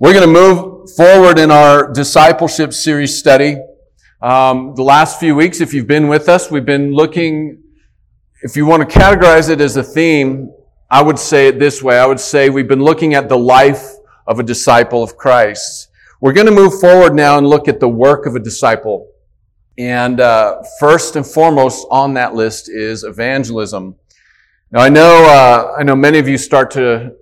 We're going to move forward in our discipleship series study. Um, the last few weeks, if you've been with us, we've been looking, if you want to categorize it as a theme, I would say it this way. I would say we've been looking at the life of a disciple of Christ. We're going to move forward now and look at the work of a disciple. And uh, first and foremost on that list is evangelism. Now I know uh, I know many of you start to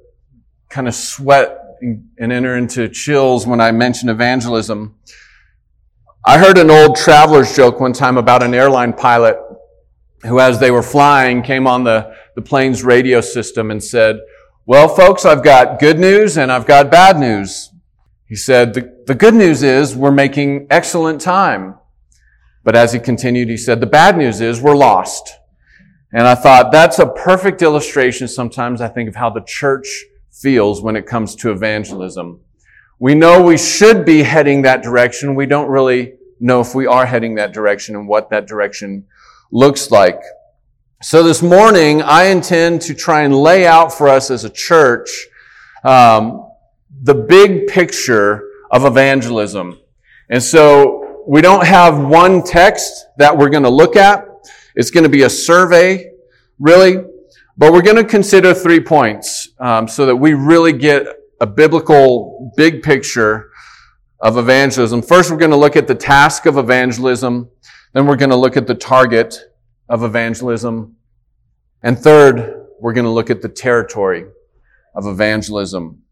kind of sweat and enter into chills when I mention evangelism. I heard an old traveler's joke one time about an airline pilot who, as they were flying, came on the, the plane's radio system and said, Well, folks, I've got good news and I've got bad news. He said, the, the good news is we're making excellent time. But as he continued, he said, The bad news is we're lost. And I thought that's a perfect illustration sometimes, I think, of how the church feels when it comes to evangelism. We know we should be heading that direction. We don't really know if we are heading that direction and what that direction looks like. So this morning, I intend to try and lay out for us as a church um, the big picture of evangelism. And so we don't have one text that we're going to look at. It's going to be a survey, really. But we're going to consider three points um, so that we really get a biblical big picture of evangelism. First, we're going to look at the task of evangelism. Then we're going to look at the target of evangelism. And third, we're going to look at the territory of evangelism.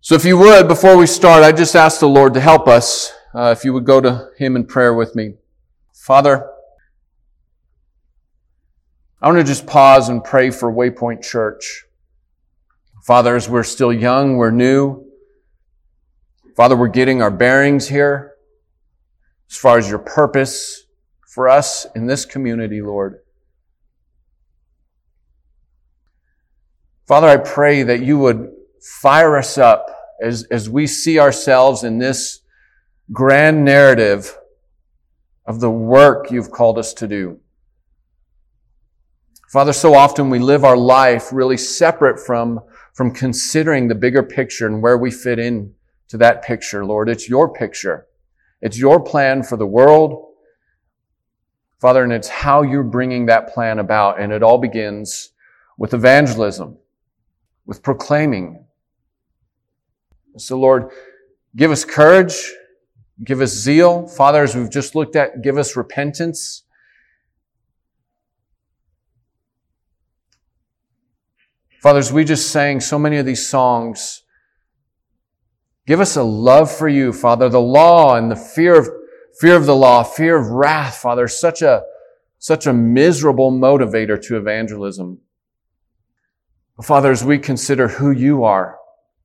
So if you would, before we start, I just ask the Lord to help us. Uh, if you would go to Him in prayer with me. Father, I want to just pause and pray for Waypoint Church. Father, as we're still young, we're new. Father, we're getting our bearings here as far as your purpose for us in this community, Lord. Father, I pray that you would fire us up as, as we see ourselves in this grand narrative of the work you've called us to do. Father, so often we live our life really separate from, from considering the bigger picture and where we fit in to that picture, Lord. It's your picture. It's your plan for the world. Father, and it's how you're bringing that plan about. And it all begins with evangelism, with proclaiming. So, Lord, give us courage, give us zeal. Father, as we've just looked at, give us repentance. Fathers, we just sang so many of these songs. Give us a love for you, Father, the law and the fear of, fear of the law, fear of wrath, Father, such a, such a miserable motivator to evangelism. Father, as we consider who you are,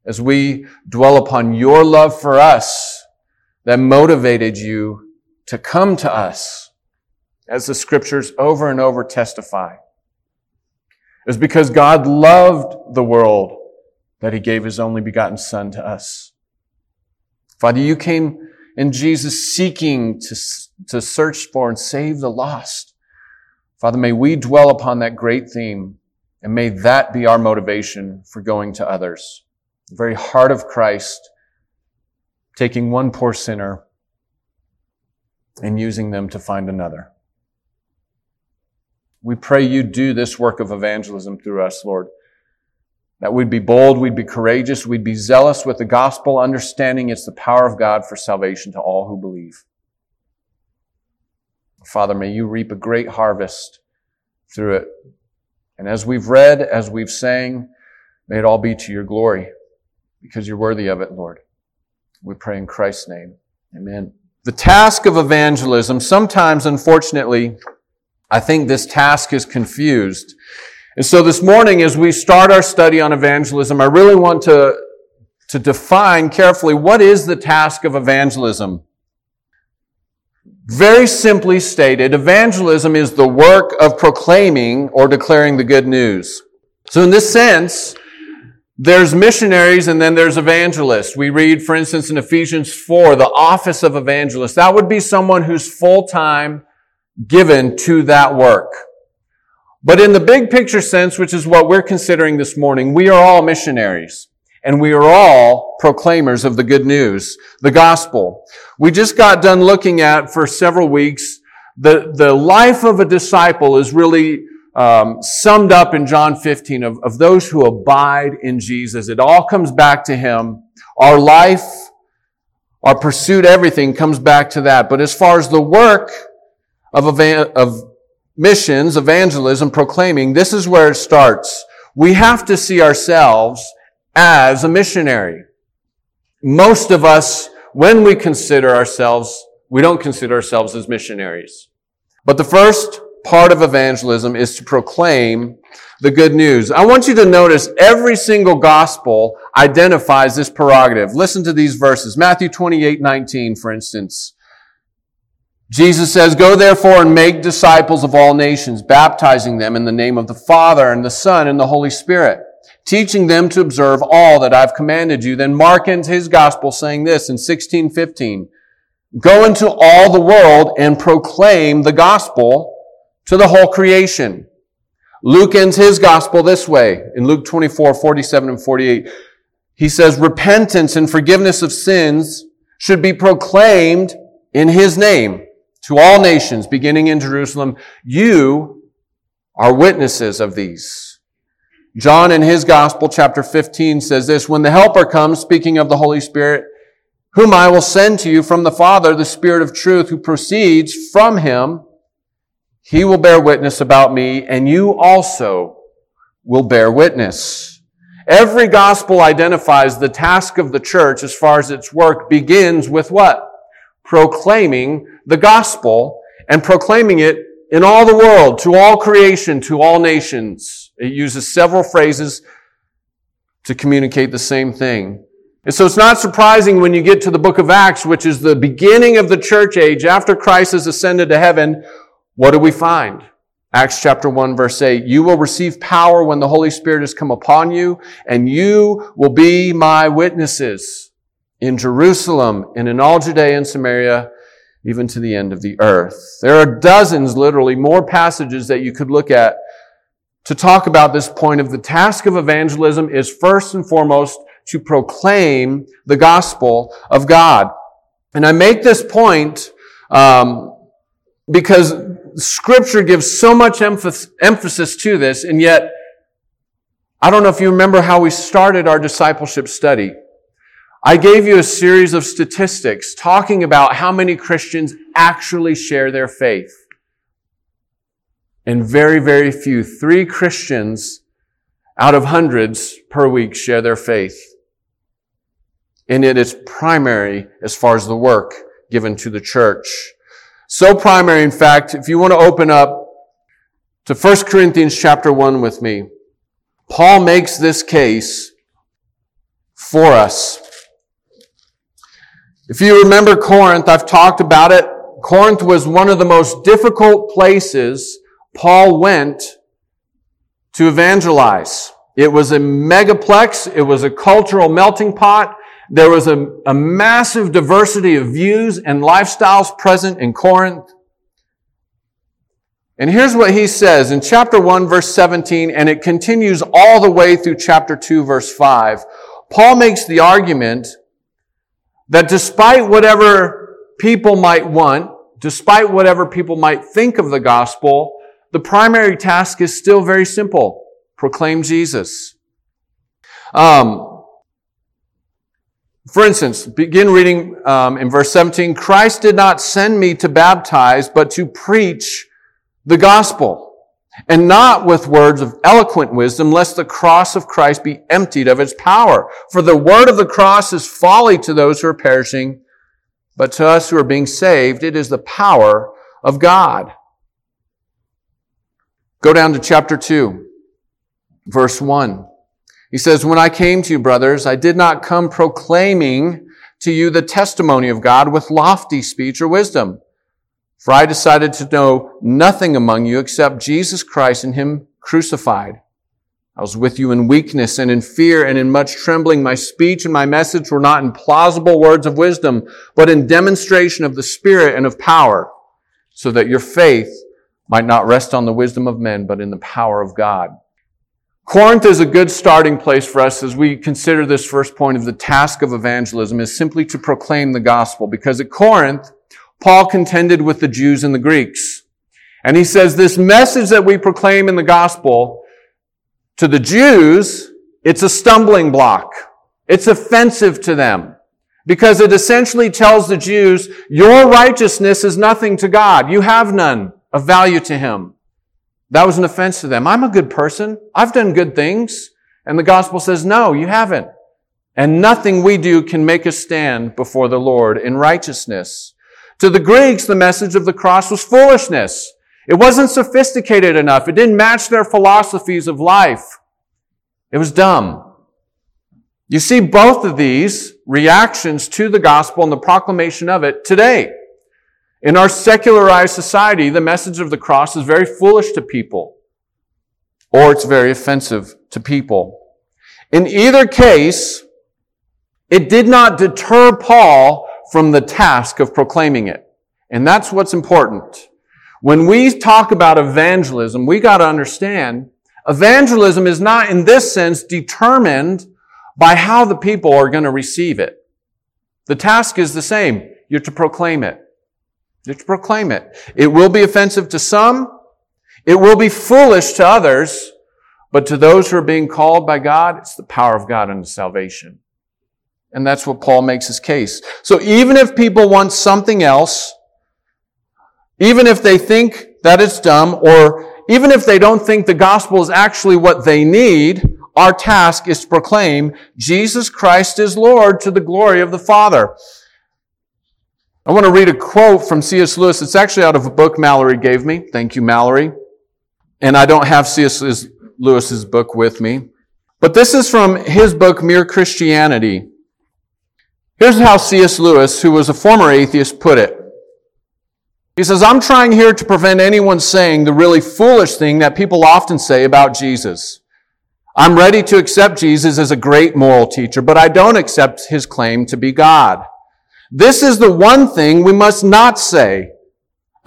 as we dwell upon your love for us that motivated you to come to us, as the scriptures over and over testify is because God loved the world that he gave his only begotten son to us. Father, you came in Jesus seeking to, to search for and save the lost. Father, may we dwell upon that great theme and may that be our motivation for going to others. The very heart of Christ, taking one poor sinner and using them to find another. We pray you do this work of evangelism through us, Lord. That we'd be bold, we'd be courageous, we'd be zealous with the gospel, understanding it's the power of God for salvation to all who believe. Father, may you reap a great harvest through it. And as we've read, as we've sang, may it all be to your glory because you're worthy of it, Lord. We pray in Christ's name. Amen. The task of evangelism, sometimes, unfortunately, I think this task is confused. And so this morning, as we start our study on evangelism, I really want to, to define carefully what is the task of evangelism. Very simply stated, evangelism is the work of proclaiming or declaring the good news. So in this sense, there's missionaries and then there's evangelists. We read, for instance, in Ephesians 4, the office of evangelist. That would be someone who's full-time given to that work. But in the big picture sense, which is what we're considering this morning, we are all missionaries. and we are all proclaimers of the good news, the gospel. We just got done looking at for several weeks the, the life of a disciple is really um, summed up in John 15 of, of those who abide in Jesus. It all comes back to Him. Our life, our pursuit, everything comes back to that. But as far as the work of, of missions, evangelism, proclaiming, this is where it starts. We have to see ourselves as a missionary. Most of us, when we consider ourselves, we don't consider ourselves as missionaries. But the first part of evangelism is to proclaim the good news. I want you to notice every single gospel identifies this prerogative. Listen to these verses. Matthew 28, 19, for instance. Jesus says, Go therefore and make disciples of all nations, baptizing them in the name of the Father and the Son and the Holy Spirit, teaching them to observe all that I've commanded you. Then Mark ends his gospel saying this in 1615, Go into all the world and proclaim the gospel to the whole creation. Luke ends his gospel this way in Luke 24, 47 and 48. He says, repentance and forgiveness of sins should be proclaimed in his name to all nations, beginning in Jerusalem. You are witnesses of these. John in his gospel, chapter 15 says this, when the helper comes, speaking of the Holy Spirit, whom I will send to you from the Father, the Spirit of truth who proceeds from him, he will bear witness about me, and you also will bear witness. Every gospel identifies the task of the church as far as its work begins with what? Proclaiming the gospel and proclaiming it in all the world, to all creation, to all nations. It uses several phrases to communicate the same thing. And so it's not surprising when you get to the book of Acts, which is the beginning of the church age after Christ has ascended to heaven, what do we find? Acts chapter 1 verse 8, you will receive power when the Holy Spirit has come upon you, and you will be my witnesses in Jerusalem and in all Judea and Samaria, even to the end of the earth. There are dozens, literally, more passages that you could look at to talk about this point of the task of evangelism is first and foremost to proclaim the gospel of God. And I make this point um, because Scripture gives so much emphasis to this, and yet, I don't know if you remember how we started our discipleship study. I gave you a series of statistics talking about how many Christians actually share their faith. And very, very few, three Christians out of hundreds per week share their faith. And it is primary as far as the work given to the church. So primary, in fact, if you want to open up to 1 Corinthians chapter 1 with me, Paul makes this case for us. If you remember Corinth, I've talked about it. Corinth was one of the most difficult places Paul went to evangelize. It was a megaplex. It was a cultural melting pot. There was a, a massive diversity of views and lifestyles present in Corinth. And here's what he says in chapter 1 verse 17, and it continues all the way through chapter 2 verse 5. Paul makes the argument that despite whatever people might want, despite whatever people might think of the gospel, the primary task is still very simple. Proclaim Jesus. Um, for instance, begin reading um, in verse 17. Christ did not send me to baptize, but to preach the gospel, and not with words of eloquent wisdom, lest the cross of Christ be emptied of its power. For the word of the cross is folly to those who are perishing, but to us who are being saved, it is the power of God. Go down to chapter 2, verse 1. He says, When I came to you, brothers, I did not come proclaiming to you the testimony of God with lofty speech or wisdom. For I decided to know nothing among you except Jesus Christ and Him crucified. I was with you in weakness and in fear and in much trembling. My speech and my message were not in plausible words of wisdom, but in demonstration of the Spirit and of power, so that your faith might not rest on the wisdom of men, but in the power of God. Corinth is a good starting place for us as we consider this first point of the task of evangelism is simply to proclaim the gospel because at Corinth, Paul contended with the Jews and the Greeks. And he says this message that we proclaim in the gospel to the Jews, it's a stumbling block. It's offensive to them because it essentially tells the Jews, your righteousness is nothing to God. You have none of value to Him. That was an offense to them. I'm a good person. I've done good things. And the gospel says, no, you haven't. And nothing we do can make us stand before the Lord in righteousness. To the Greeks, the message of the cross was foolishness. It wasn't sophisticated enough. It didn't match their philosophies of life. It was dumb. You see both of these reactions to the gospel and the proclamation of it today. In our secularized society, the message of the cross is very foolish to people, or it's very offensive to people. In either case, it did not deter Paul from the task of proclaiming it. And that's what's important. When we talk about evangelism, we got to understand evangelism is not in this sense determined by how the people are going to receive it. The task is the same. You're to proclaim it. Just proclaim it. It will be offensive to some. It will be foolish to others. But to those who are being called by God, it's the power of God unto salvation. And that's what Paul makes his case. So even if people want something else, even if they think that it's dumb, or even if they don't think the gospel is actually what they need, our task is to proclaim Jesus Christ is Lord to the glory of the Father. I want to read a quote from C.S. Lewis. It's actually out of a book Mallory gave me. Thank you, Mallory. And I don't have C.S. Lewis's book with me. But this is from his book, Mere Christianity. Here's how C.S. Lewis, who was a former atheist, put it. He says, I'm trying here to prevent anyone saying the really foolish thing that people often say about Jesus. I'm ready to accept Jesus as a great moral teacher, but I don't accept his claim to be God. This is the one thing we must not say.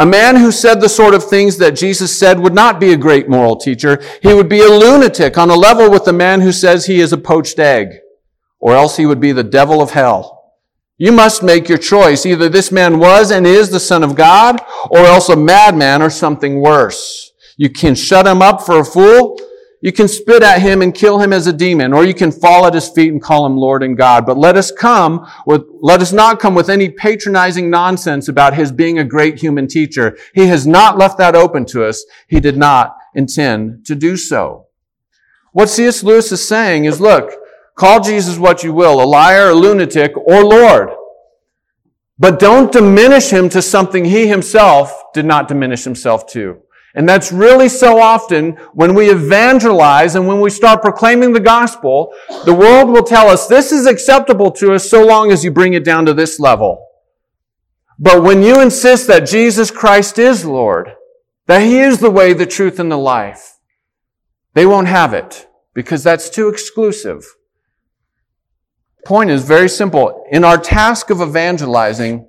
A man who said the sort of things that Jesus said would not be a great moral teacher. He would be a lunatic on a level with the man who says he is a poached egg, or else he would be the devil of hell. You must make your choice. Either this man was and is the son of God, or else a madman or something worse. You can shut him up for a fool, you can spit at him and kill him as a demon, or you can fall at his feet and call him Lord and God. But let us come with, let us not come with any patronizing nonsense about his being a great human teacher. He has not left that open to us. He did not intend to do so. What C.S. Lewis is saying is, look, call Jesus what you will, a liar, a lunatic, or Lord. But don't diminish him to something he himself did not diminish himself to. And that's really so often when we evangelize and when we start proclaiming the gospel, the world will tell us this is acceptable to us so long as you bring it down to this level. But when you insist that Jesus Christ is Lord, that He is the way, the truth, and the life, they won't have it because that's too exclusive. Point is very simple. In our task of evangelizing,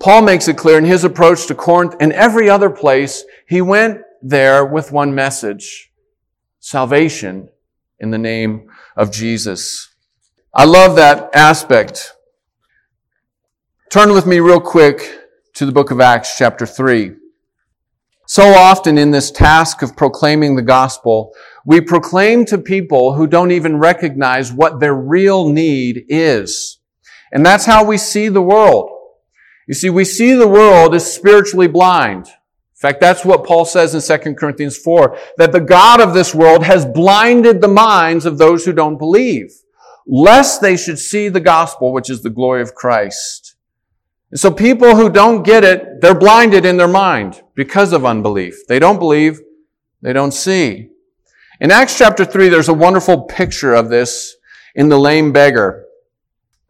Paul makes it clear in his approach to Corinth and every other place, he went there with one message. Salvation in the name of Jesus. I love that aspect. Turn with me real quick to the book of Acts chapter 3. So often in this task of proclaiming the gospel, we proclaim to people who don't even recognize what their real need is. And that's how we see the world. You see, we see the world as spiritually blind. In fact, that's what Paul says in 2 Corinthians 4, that the God of this world has blinded the minds of those who don't believe, lest they should see the gospel, which is the glory of Christ. And so people who don't get it, they're blinded in their mind because of unbelief. They don't believe, they don't see. In Acts chapter 3, there's a wonderful picture of this in the lame beggar.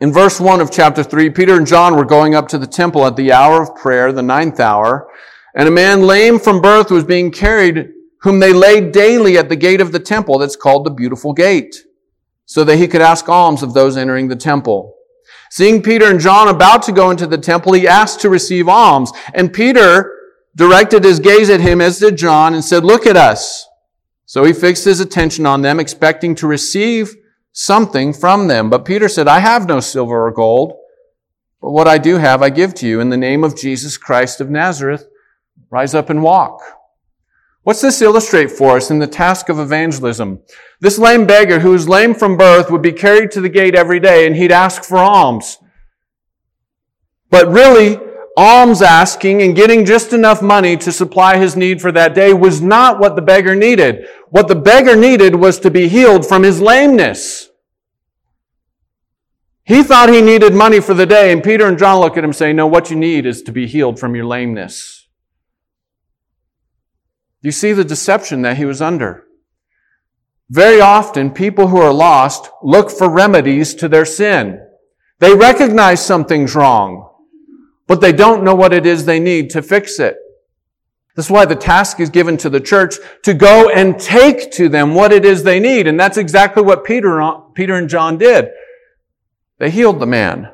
In verse 1 of chapter 3, Peter and John were going up to the temple at the hour of prayer, the ninth hour, and a man lame from birth was being carried, whom they laid daily at the gate of the temple that's called the Beautiful Gate, so that he could ask alms of those entering the temple. Seeing Peter and John about to go into the temple, he asked to receive alms. And Peter directed his gaze at him as did John and said, Look at us. So he fixed his attention on them, expecting to receive something from them. But Peter said, I have no silver or gold, but what I do have I give to you. In the name of Jesus Christ of Nazareth, rise up and walk. What's this illustrate for us in the task of evangelism? This lame beggar who was lame from birth would be carried to the gate every day and he'd ask for alms. But really, alms asking and getting just enough money to supply his need for that day was not what the beggar needed. What the beggar needed was to be healed from his lameness. He thought he needed money for the day, and Peter and John look at him and say, No, what you need is to be healed from your lameness. You see the deception that he was under. Very often, people who are lost look for remedies to their sin. They recognize something's wrong, but they don't know what it is they need to fix it. That's why the task is given to the church to go and take to them what it is they need. And that's exactly what Peter, Peter and John did. They healed the man.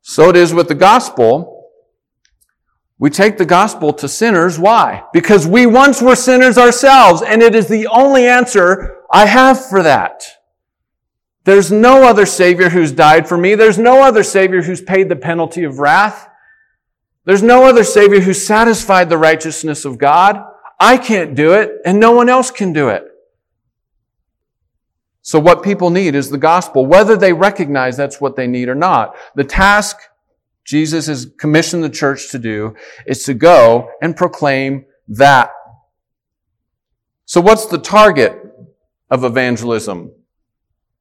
So it is with the gospel. We take the gospel to sinners. Why? Because we once were sinners ourselves, and it is the only answer I have for that. There's no other Savior who's died for me. There's no other Savior who's paid the penalty of wrath. There's no other Savior who satisfied the righteousness of God. I can't do it, and no one else can do it. So what people need is the gospel, whether they recognize that's what they need or not. The task Jesus has commissioned the church to do is to go and proclaim that. So what's the target of evangelism?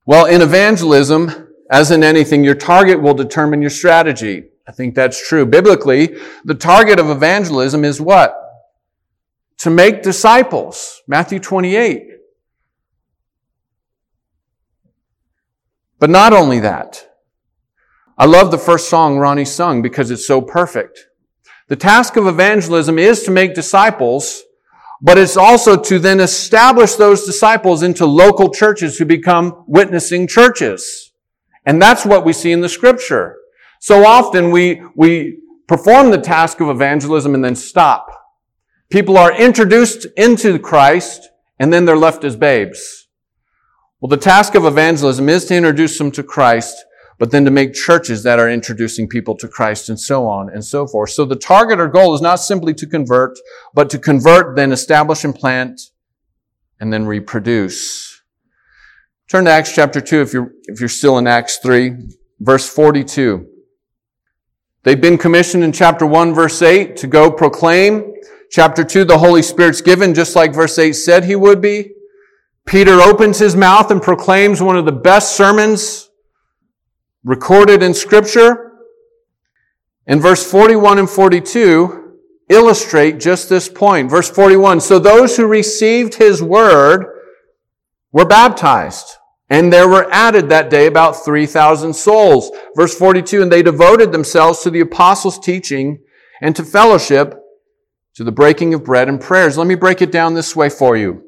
Well, in evangelism, as in anything, your target will determine your strategy. I think that's true. Biblically, the target of evangelism is what? To make disciples. Matthew 28. But not only that. I love the first song Ronnie sung because it's so perfect. The task of evangelism is to make disciples, but it's also to then establish those disciples into local churches who become witnessing churches. And that's what we see in the scripture. So often we, we perform the task of evangelism and then stop. People are introduced into Christ and then they're left as babes. Well, the task of evangelism is to introduce them to Christ, but then to make churches that are introducing people to Christ and so on and so forth. So the target or goal is not simply to convert, but to convert, then establish and plant, and then reproduce. Turn to Acts chapter 2 if you're, if you're still in Acts 3, verse 42. They've been commissioned in chapter 1, verse 8 to go proclaim. Chapter 2, the Holy Spirit's given, just like verse 8 said he would be. Peter opens his mouth and proclaims one of the best sermons recorded in scripture. In verse 41 and 42 illustrate just this point. Verse 41, so those who received his word were baptized. And there were added that day about 3,000 souls. Verse 42, and they devoted themselves to the apostles' teaching and to fellowship, to the breaking of bread and prayers. Let me break it down this way for you.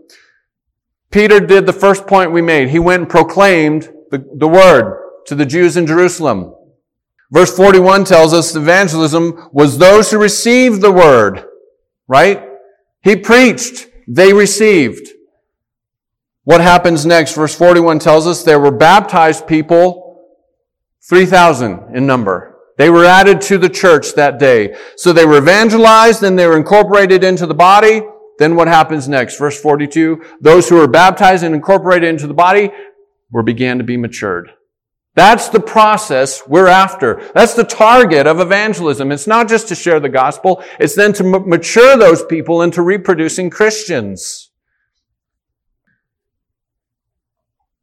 Peter did the first point we made. He went and proclaimed the, the word to the Jews in Jerusalem. Verse 41 tells us evangelism was those who received the word, right? He preached, they received. What happens next? Verse 41 tells us there were baptized people, 3,000 in number. They were added to the church that day. So they were evangelized, then they were incorporated into the body, then what happens next? Verse 42, those who were baptized and incorporated into the body were began to be matured. That's the process we're after. That's the target of evangelism. It's not just to share the gospel, it's then to m- mature those people into reproducing Christians.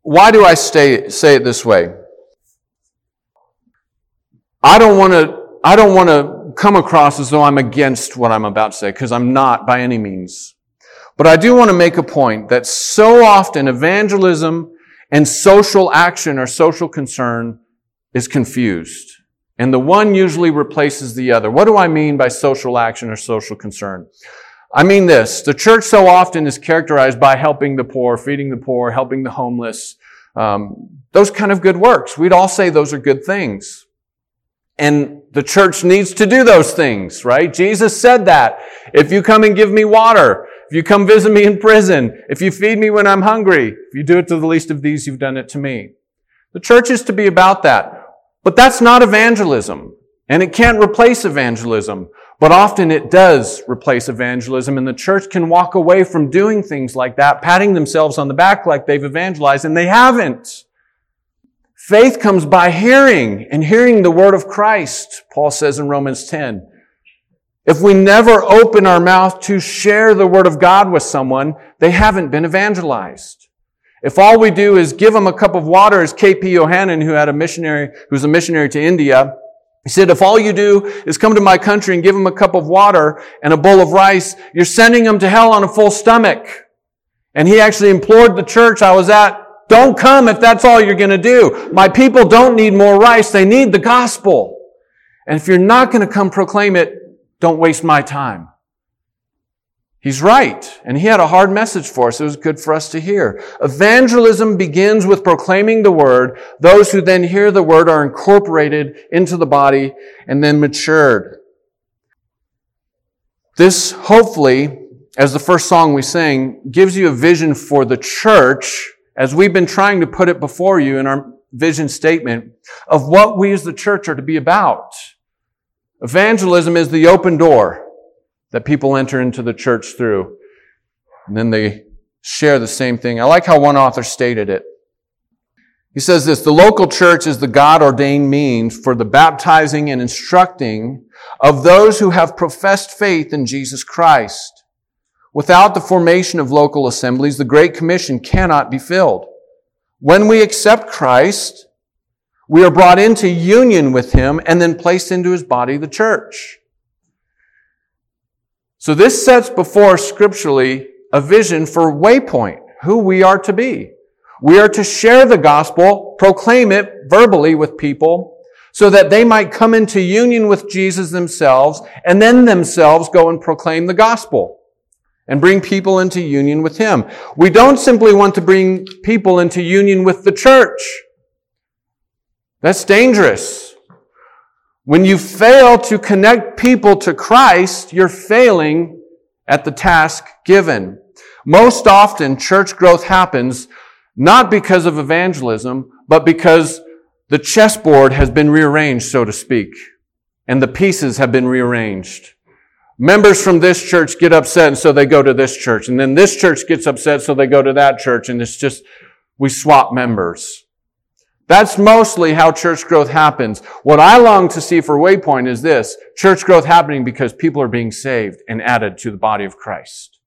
Why do I stay, say it this way? I don't want to, I don't want to come across as though I'm against what I'm about to say, because I'm not by any means. But I do want to make a point that so often evangelism and social action or social concern is confused. And the one usually replaces the other. What do I mean by social action or social concern? I mean this. The church so often is characterized by helping the poor, feeding the poor, helping the homeless, um, those kind of good works. We'd all say those are good things. And the church needs to do those things, right? Jesus said that. If you come and give me water, if you come visit me in prison, if you feed me when I'm hungry, if you do it to the least of these, you've done it to me. The church is to be about that. But that's not evangelism. And it can't replace evangelism. But often it does replace evangelism and the church can walk away from doing things like that, patting themselves on the back like they've evangelized and they haven't. Faith comes by hearing and hearing the word of Christ, Paul says in Romans 10. If we never open our mouth to share the word of God with someone, they haven't been evangelized. If all we do is give them a cup of water, as K.P. Yohannan, who had a missionary, who was a missionary to India, he said, if all you do is come to my country and give them a cup of water and a bowl of rice, you're sending them to hell on a full stomach. And he actually implored the church I was at, don't come if that's all you're going to do. My people don't need more rice. They need the gospel. And if you're not going to come proclaim it, don't waste my time. He's right. And he had a hard message for us. It was good for us to hear. Evangelism begins with proclaiming the word. Those who then hear the word are incorporated into the body and then matured. This hopefully, as the first song we sang, gives you a vision for the church as we've been trying to put it before you in our vision statement of what we as the church are to be about. Evangelism is the open door that people enter into the church through. And then they share the same thing. I like how one author stated it. He says this, the local church is the God ordained means for the baptizing and instructing of those who have professed faith in Jesus Christ. Without the formation of local assemblies, the Great Commission cannot be filled. When we accept Christ, we are brought into union with Him and then placed into His body, the church. So this sets before scripturally a vision for waypoint, who we are to be. We are to share the gospel, proclaim it verbally with people, so that they might come into union with Jesus themselves, and then themselves go and proclaim the gospel and bring people into union with Him. We don't simply want to bring people into union with the church. That's dangerous. When you fail to connect people to Christ, you're failing at the task given. Most often, church growth happens not because of evangelism, but because the chessboard has been rearranged, so to speak, and the pieces have been rearranged. Members from this church get upset, and so they go to this church. And then this church gets upset, so they go to that church. And it's just, we swap members. That's mostly how church growth happens. What I long to see for Waypoint is this church growth happening because people are being saved and added to the body of Christ.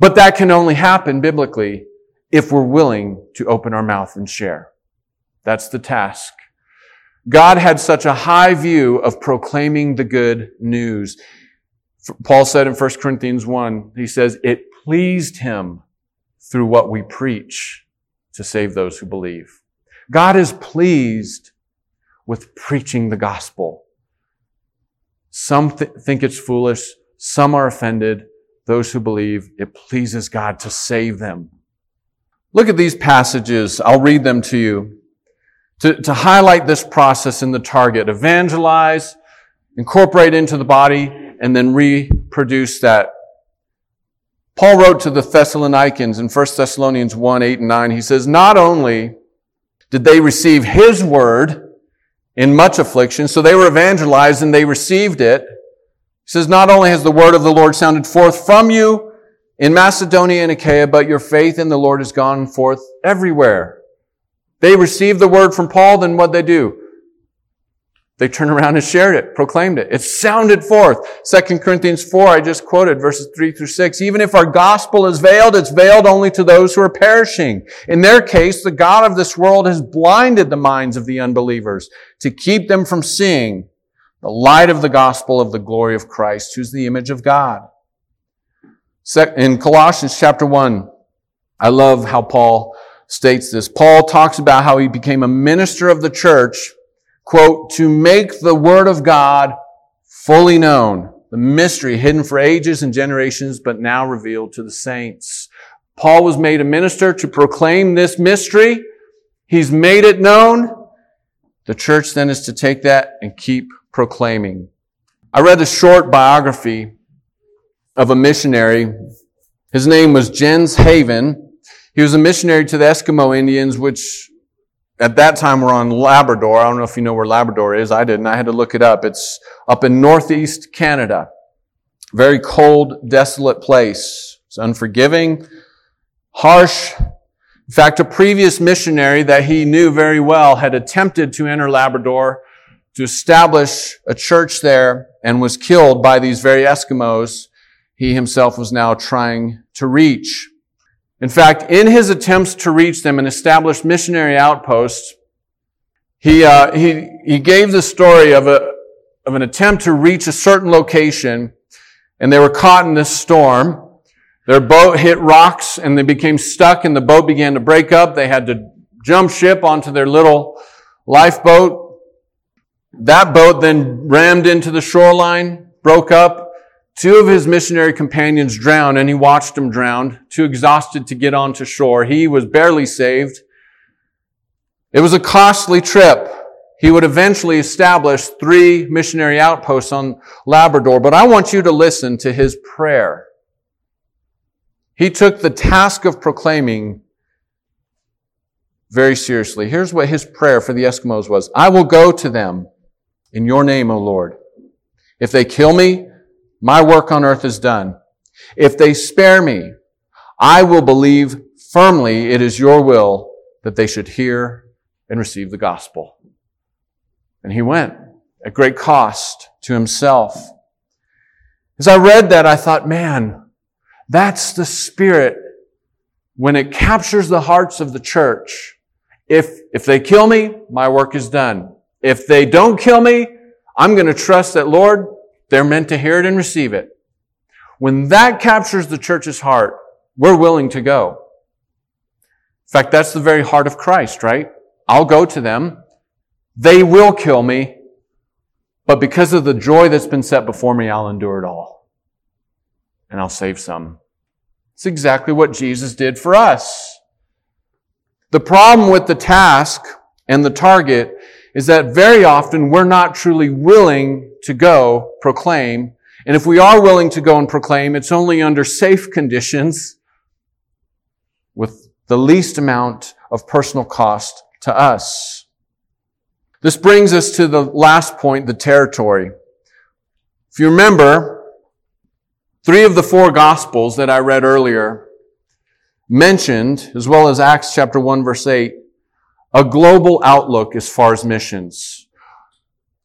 But that can only happen biblically if we're willing to open our mouth and share. That's the task. God had such a high view of proclaiming the good news. Paul said in 1 Corinthians 1, he says, it pleased him through what we preach to save those who believe. God is pleased with preaching the gospel. Some th- think it's foolish. Some are offended. Those who believe it pleases God to save them. Look at these passages. I'll read them to you to, to highlight this process in the target. Evangelize, incorporate into the body, and then reproduce that. Paul wrote to the Thessalonians in 1 Thessalonians 1, 8 and 9. He says, not only did they receive his word in much affliction. So they were evangelized and they received it. He says, not only has the word of the Lord sounded forth from you in Macedonia and Achaia, but your faith in the Lord has gone forth everywhere. They received the word from Paul, then what they do? They turned around and shared it, proclaimed it. It sounded forth. 2 Corinthians 4, I just quoted verses 3 through 6. Even if our gospel is veiled, it's veiled only to those who are perishing. In their case, the God of this world has blinded the minds of the unbelievers to keep them from seeing the light of the gospel of the glory of Christ, who's the image of God. In Colossians chapter 1, I love how Paul states this. Paul talks about how he became a minister of the church quote, to make the word of God fully known, the mystery hidden for ages and generations, but now revealed to the saints. Paul was made a minister to proclaim this mystery. He's made it known. The church then is to take that and keep proclaiming. I read a short biography of a missionary His name was Jens Haven. He was a missionary to the Eskimo Indians, which at that time we're on Labrador. I don't know if you know where Labrador is. I didn't. I had to look it up. It's up in northeast Canada. Very cold, desolate place. It's unforgiving, harsh. In fact, a previous missionary that he knew very well had attempted to enter Labrador to establish a church there and was killed by these very Eskimos he himself was now trying to reach. In fact, in his attempts to reach them and establish missionary outposts, he, uh, he, he gave the story of, a, of an attempt to reach a certain location, and they were caught in this storm. Their boat hit rocks, and they became stuck, and the boat began to break up. They had to jump ship onto their little lifeboat. That boat then rammed into the shoreline, broke up, Two of his missionary companions drowned and he watched them drown, too exhausted to get onto shore. He was barely saved. It was a costly trip. He would eventually establish three missionary outposts on Labrador, but I want you to listen to his prayer. He took the task of proclaiming very seriously. Here's what his prayer for the Eskimos was. I will go to them in your name, O Lord. If they kill me, my work on earth is done. If they spare me, I will believe firmly it is your will that they should hear and receive the gospel. And he went at great cost to himself. As I read that, I thought, man, that's the spirit when it captures the hearts of the church. If, if they kill me, my work is done. If they don't kill me, I'm going to trust that, Lord, they're meant to hear it and receive it. When that captures the church's heart, we're willing to go. In fact, that's the very heart of Christ, right? I'll go to them. They will kill me. But because of the joy that's been set before me, I'll endure it all. And I'll save some. It's exactly what Jesus did for us. The problem with the task and the target is that very often we're not truly willing to go proclaim. And if we are willing to go and proclaim, it's only under safe conditions with the least amount of personal cost to us. This brings us to the last point, the territory. If you remember, three of the four gospels that I read earlier mentioned, as well as Acts chapter 1 verse 8, a global outlook as far as missions.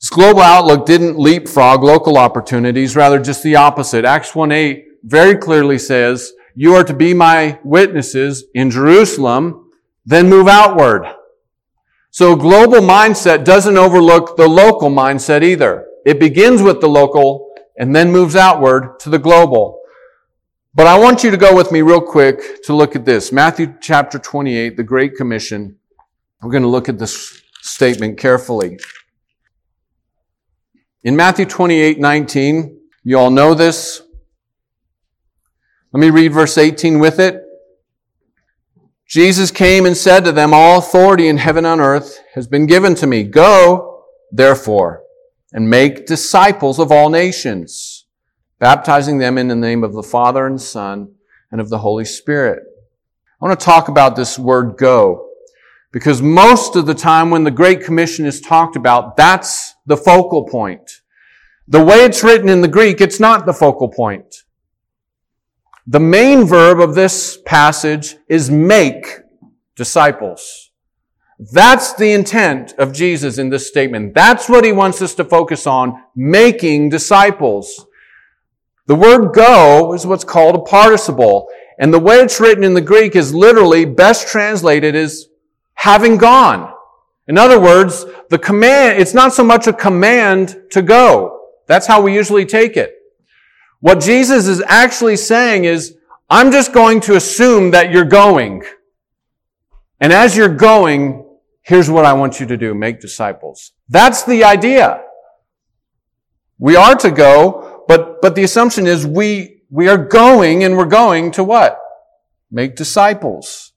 This global outlook didn't leapfrog local opportunities, rather just the opposite. Acts 1.8 very clearly says, you are to be my witnesses in Jerusalem, then move outward. So global mindset doesn't overlook the local mindset either. It begins with the local and then moves outward to the global. But I want you to go with me real quick to look at this. Matthew chapter 28, the Great Commission. We're going to look at this statement carefully. In Matthew 28, 19, you all know this. Let me read verse 18 with it. Jesus came and said to them, All authority in heaven and earth has been given to me. Go, therefore, and make disciples of all nations, baptizing them in the name of the Father and Son and of the Holy Spirit. I want to talk about this word go. Because most of the time when the Great Commission is talked about, that's the focal point. The way it's written in the Greek, it's not the focal point. The main verb of this passage is make disciples. That's the intent of Jesus in this statement. That's what he wants us to focus on, making disciples. The word go is what's called a participle. And the way it's written in the Greek is literally best translated as having gone. In other words, the command, it's not so much a command to go. That's how we usually take it. What Jesus is actually saying is, I'm just going to assume that you're going. And as you're going, here's what I want you to do. Make disciples. That's the idea. We are to go, but, but the assumption is we, we are going and we're going to what? Make disciples.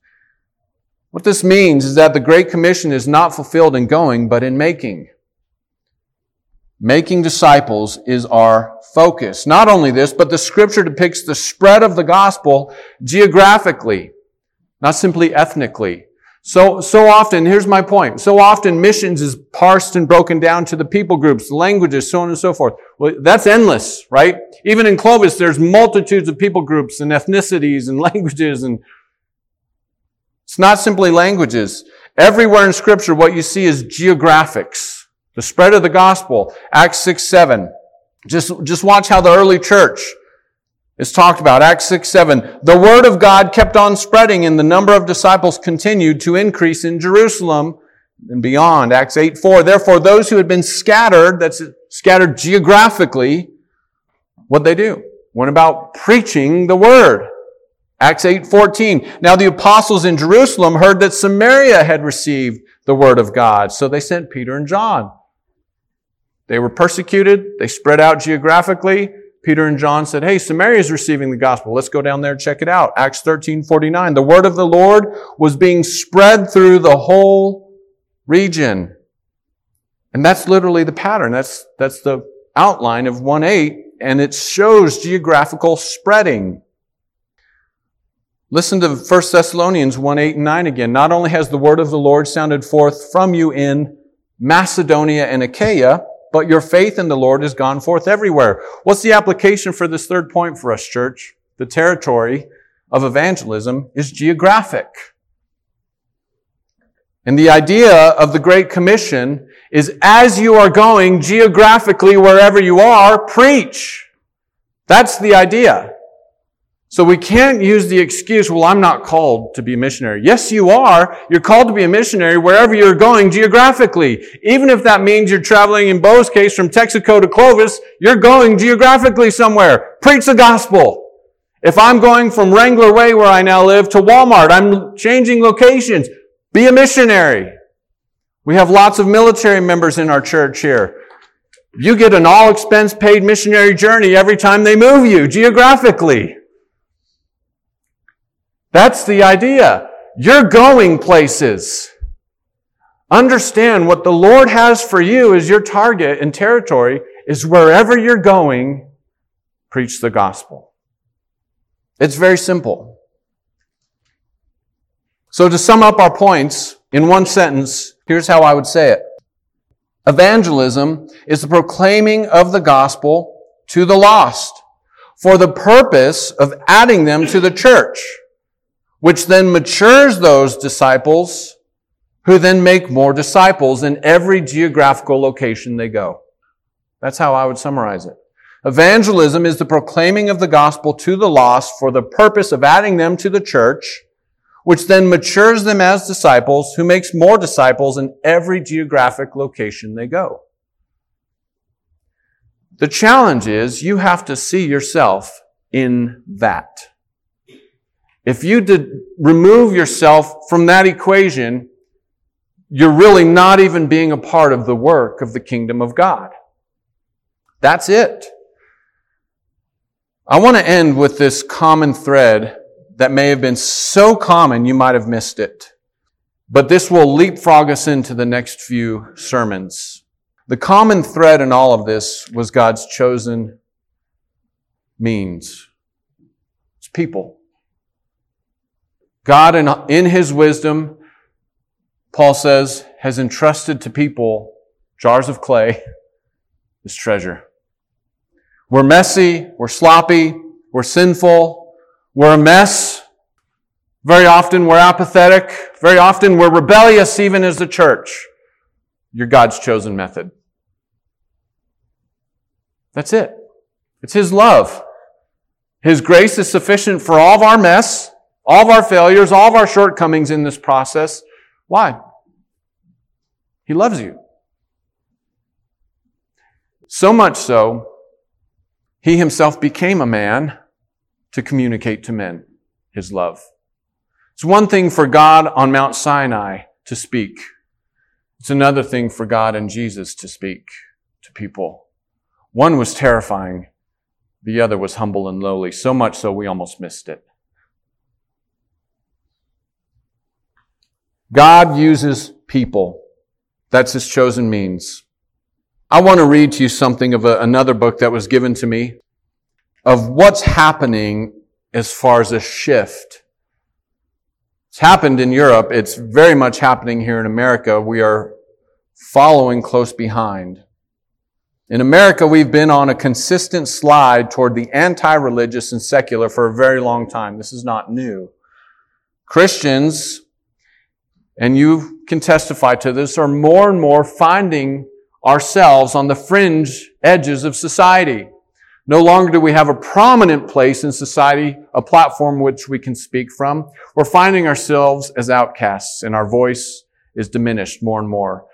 What this means is that the Great Commission is not fulfilled in going, but in making. Making disciples is our focus. Not only this, but the scripture depicts the spread of the gospel geographically, not simply ethnically. So, so often, here's my point. So often missions is parsed and broken down to the people groups, languages, so on and so forth. Well, that's endless, right? Even in Clovis, there's multitudes of people groups and ethnicities and languages and it's not simply languages. Everywhere in scripture, what you see is geographics. The spread of the gospel. Acts 6, 7. Just, just watch how the early church is talked about. Acts 6, 7. The word of God kept on spreading and the number of disciples continued to increase in Jerusalem and beyond. Acts 8, 4. Therefore, those who had been scattered, that's scattered geographically, what they do? Went about preaching the word. Acts 8:14. Now the apostles in Jerusalem heard that Samaria had received the word of God. So they sent Peter and John. They were persecuted. They spread out geographically. Peter and John said, Hey, Samaria is receiving the gospel. Let's go down there and check it out. Acts 13:49. The word of the Lord was being spread through the whole region. And that's literally the pattern. That's, that's the outline of 1 8, and it shows geographical spreading. Listen to 1 Thessalonians 1 8 and 9 again. Not only has the word of the Lord sounded forth from you in Macedonia and Achaia, but your faith in the Lord has gone forth everywhere. What's the application for this third point for us, church? The territory of evangelism is geographic. And the idea of the Great Commission is as you are going geographically wherever you are, preach. That's the idea. So we can't use the excuse, well, I'm not called to be a missionary. Yes, you are. You're called to be a missionary wherever you're going geographically. Even if that means you're traveling in Bo's case from Texico to Clovis, you're going geographically somewhere. Preach the gospel. If I'm going from Wrangler Way, where I now live, to Walmart, I'm changing locations. Be a missionary. We have lots of military members in our church here. You get an all expense paid missionary journey every time they move you geographically. That's the idea. You're going places. Understand what the Lord has for you as your target and territory is wherever you're going, preach the gospel. It's very simple. So to sum up our points in one sentence, here's how I would say it. Evangelism is the proclaiming of the gospel to the lost for the purpose of adding them to the church which then matures those disciples who then make more disciples in every geographical location they go. That's how I would summarize it. Evangelism is the proclaiming of the gospel to the lost for the purpose of adding them to the church, which then matures them as disciples who makes more disciples in every geographic location they go. The challenge is you have to see yourself in that. If you did remove yourself from that equation, you're really not even being a part of the work of the kingdom of God. That's it. I want to end with this common thread that may have been so common you might have missed it. But this will leapfrog us into the next few sermons. The common thread in all of this was God's chosen means. It's people. God, in, in his wisdom, Paul says, has entrusted to people jars of clay, his treasure. We're messy, we're sloppy, we're sinful, we're a mess. Very often we're apathetic. Very often we're rebellious even as a church. You're God's chosen method. That's it. It's His love. His grace is sufficient for all of our mess all of our failures, all of our shortcomings in this process. Why? He loves you. So much so, he himself became a man to communicate to men his love. It's one thing for God on Mount Sinai to speak. It's another thing for God and Jesus to speak to people. One was terrifying. The other was humble and lowly, so much so we almost missed it. God uses people. That's his chosen means. I want to read to you something of a, another book that was given to me of what's happening as far as a shift. It's happened in Europe. It's very much happening here in America. We are following close behind. In America, we've been on a consistent slide toward the anti-religious and secular for a very long time. This is not new. Christians, and you can testify to this, are more and more finding ourselves on the fringe edges of society. No longer do we have a prominent place in society, a platform which we can speak from. We're finding ourselves as outcasts and our voice is diminished more and more.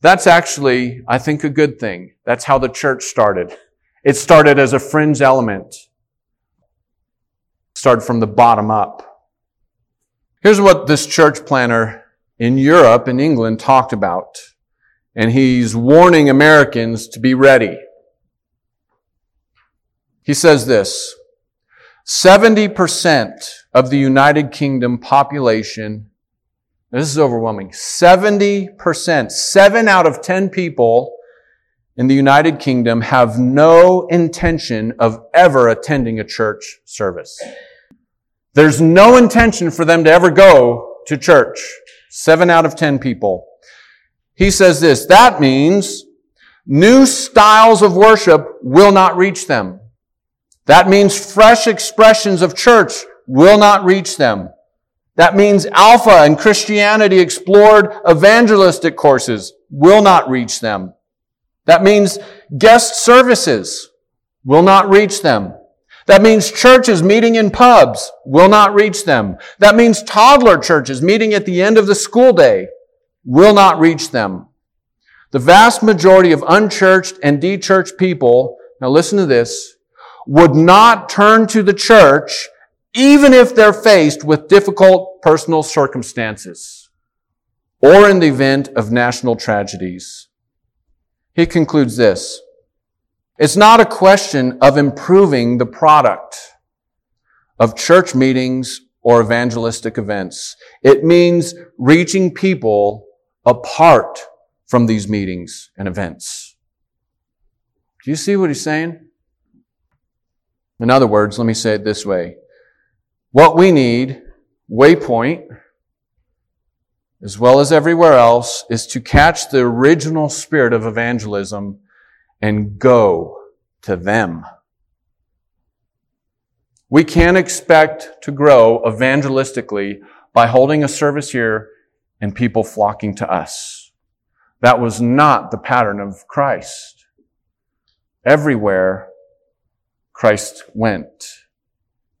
That's actually, I think, a good thing. That's how the church started. It started as a fringe element. It started from the bottom up. Here's what this church planner in Europe, in England, talked about. And he's warning Americans to be ready. He says this, 70% of the United Kingdom population this is overwhelming. 70%, 7 out of 10 people in the United Kingdom have no intention of ever attending a church service. There's no intention for them to ever go to church. 7 out of 10 people. He says this, that means new styles of worship will not reach them. That means fresh expressions of church will not reach them. That means Alpha and Christianity Explored evangelistic courses will not reach them. That means guest services will not reach them. That means churches meeting in pubs will not reach them. That means toddler churches meeting at the end of the school day will not reach them. The vast majority of unchurched and dechurched people, now listen to this, would not turn to the church even if they're faced with difficult personal circumstances or in the event of national tragedies. He concludes this. It's not a question of improving the product of church meetings or evangelistic events. It means reaching people apart from these meetings and events. Do you see what he's saying? In other words, let me say it this way. What we need, Waypoint, as well as everywhere else, is to catch the original spirit of evangelism and go to them. We can't expect to grow evangelistically by holding a service here and people flocking to us. That was not the pattern of Christ. Everywhere Christ went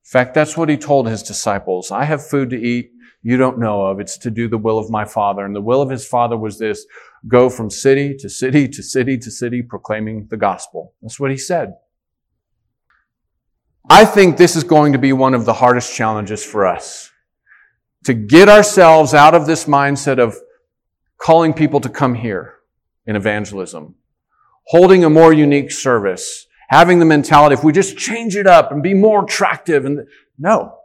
In fact, that's what he told his disciples. I have food to eat you don't know of. It's to do the will of my Father. And the will of his Father was this, go from city to city to city to city proclaiming the gospel. That's what he said. I think this is going to be one of the hardest challenges for us. To get ourselves out of this mindset of calling people to come here in evangelism, holding a more unique service, having the mentality, if we just change it up and be more attractive and no.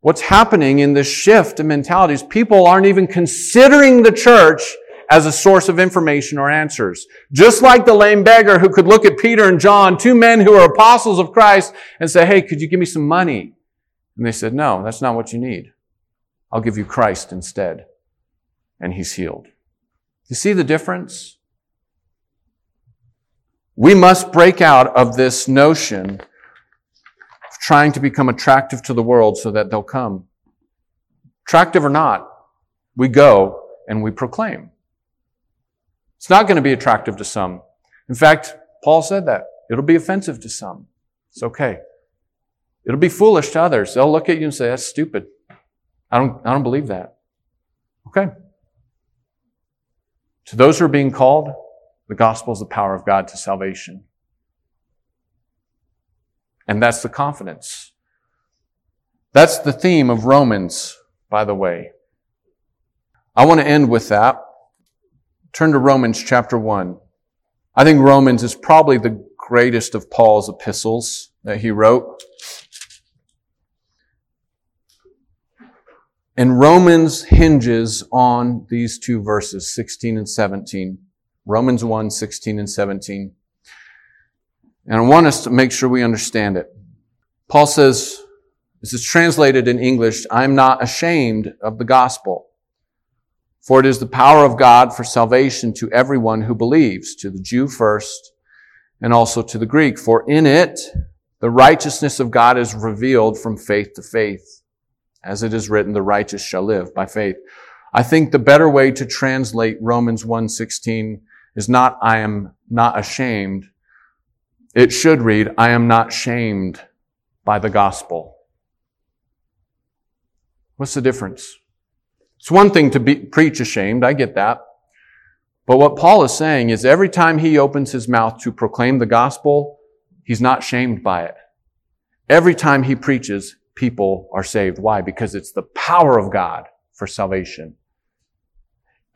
What's happening in this shift in mentalities, people aren't even considering the church as a source of information or answers. Just like the lame beggar who could look at Peter and John, two men who are apostles of Christ, and say, hey, could you give me some money? And they said, no, that's not what you need. I'll give you Christ instead. And he's healed. You see the difference? We must break out of this notion of trying to become attractive to the world so that they'll come. Attractive or not, we go and we proclaim. It's not going to be attractive to some. In fact, Paul said that. It'll be offensive to some. It's okay. It'll be foolish to others. They'll look at you and say, that's stupid. I don't, I don't believe that. Okay. To those who are being called, the gospel is the power of God to salvation. And that's the confidence. That's the theme of Romans, by the way. I want to end with that. Turn to Romans chapter 1. I think Romans is probably the greatest of Paul's epistles that he wrote. And Romans hinges on these two verses, 16 and 17. Romans 1, 16 and 17. And I want us to make sure we understand it. Paul says, this is translated in English, I'm not ashamed of the gospel. For it is the power of God for salvation to everyone who believes, to the Jew first, and also to the Greek. For in it, the righteousness of God is revealed from faith to faith. As it is written, the righteous shall live by faith. I think the better way to translate Romans 1:16 is not I am not ashamed. It should read I am not shamed by the gospel. What's the difference? It's one thing to be, preach ashamed. I get that. But what Paul is saying is every time he opens his mouth to proclaim the gospel, he's not shamed by it. Every time he preaches, people are saved. Why? Because it's the power of God for salvation.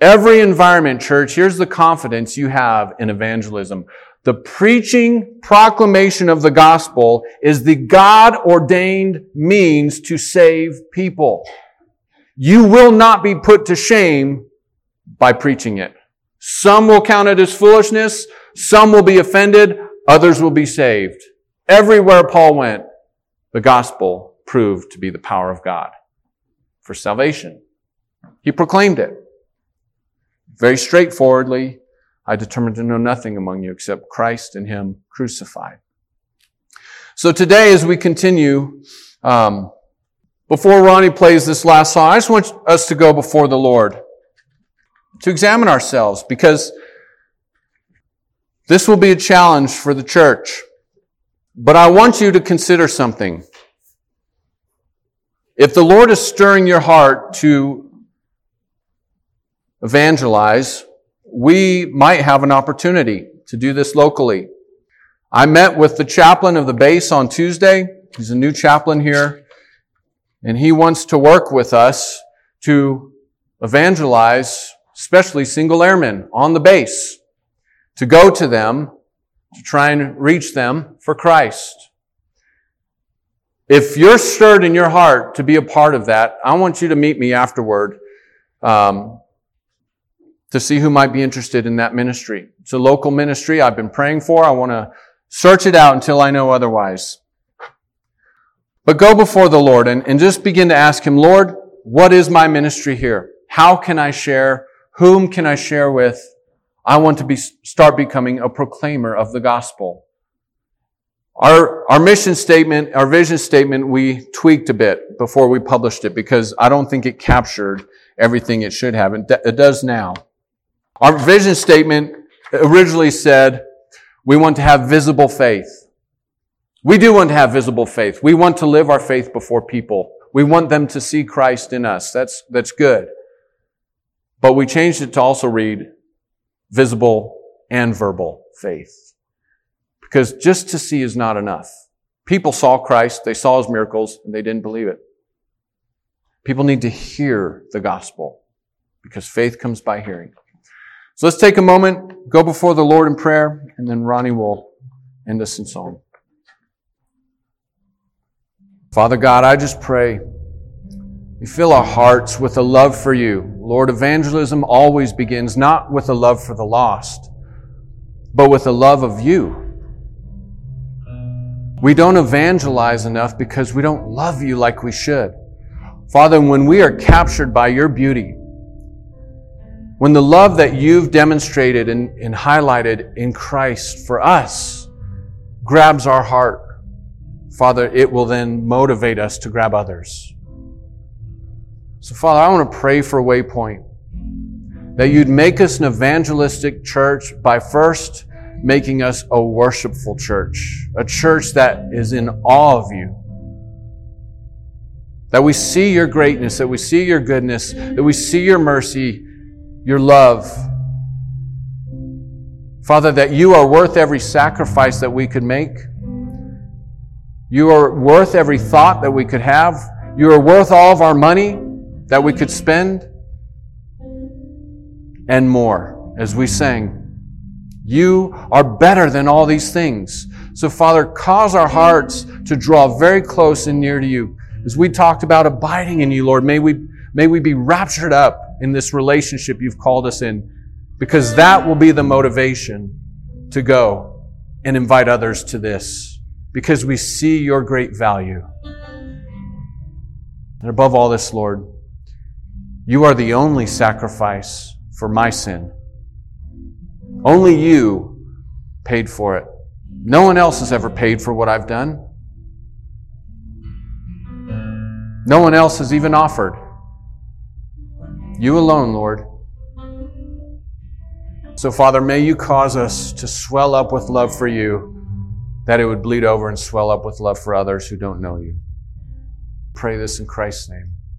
Every environment, church, here's the confidence you have in evangelism. The preaching proclamation of the gospel is the God ordained means to save people. You will not be put to shame by preaching it. Some will count it as foolishness. Some will be offended. Others will be saved. Everywhere Paul went, the gospel proved to be the power of God for salvation. He proclaimed it. Very straightforwardly, I determined to know nothing among you except Christ and Him crucified. So today, as we continue, um, before Ronnie plays this last song, I just want us to go before the Lord to examine ourselves because this will be a challenge for the church. But I want you to consider something. If the Lord is stirring your heart to evangelize, we might have an opportunity to do this locally. I met with the chaplain of the base on Tuesday. He's a new chaplain here. And he wants to work with us to evangelize, especially single airmen on the base, to go to them, to try and reach them for Christ. If you're stirred in your heart to be a part of that, I want you to meet me afterward. Um, to see who might be interested in that ministry. It's a local ministry I've been praying for. I want to search it out until I know otherwise. But go before the Lord and, and just begin to ask Him, Lord, what is my ministry here? How can I share? Whom can I share with? I want to be, start becoming a proclaimer of the gospel. Our, our mission statement, our vision statement, we tweaked a bit before we published it because I don't think it captured everything it should have. And it does now. Our vision statement originally said, we want to have visible faith. We do want to have visible faith. We want to live our faith before people. We want them to see Christ in us. That's, that's good. But we changed it to also read visible and verbal faith. Because just to see is not enough. People saw Christ, they saw his miracles, and they didn't believe it. People need to hear the gospel because faith comes by hearing. So let's take a moment, go before the Lord in prayer, and then Ronnie will end us in song. Father God, I just pray you fill our hearts with a love for you. Lord, evangelism always begins not with a love for the lost, but with a love of you. We don't evangelize enough because we don't love you like we should. Father, when we are captured by your beauty, when the love that you've demonstrated and, and highlighted in Christ for us grabs our heart, Father, it will then motivate us to grab others. So, Father, I want to pray for Waypoint that you'd make us an evangelistic church by first making us a worshipful church, a church that is in awe of you. That we see your greatness, that we see your goodness, that we see your mercy, your love. Father, that you are worth every sacrifice that we could make. You are worth every thought that we could have. You are worth all of our money that we could spend and more as we sang. You are better than all these things. So, Father, cause our hearts to draw very close and near to you. As we talked about abiding in you, Lord, may we, may we be raptured up in this relationship you've called us in. Because that will be the motivation to go and invite others to this. Because we see your great value. And above all this, Lord, you are the only sacrifice for my sin. Only you paid for it. No one else has ever paid for what I've done. No one else has even offered. You alone, Lord. So, Father, may you cause us to swell up with love for you, that it would bleed over and swell up with love for others who don't know you. Pray this in Christ's name.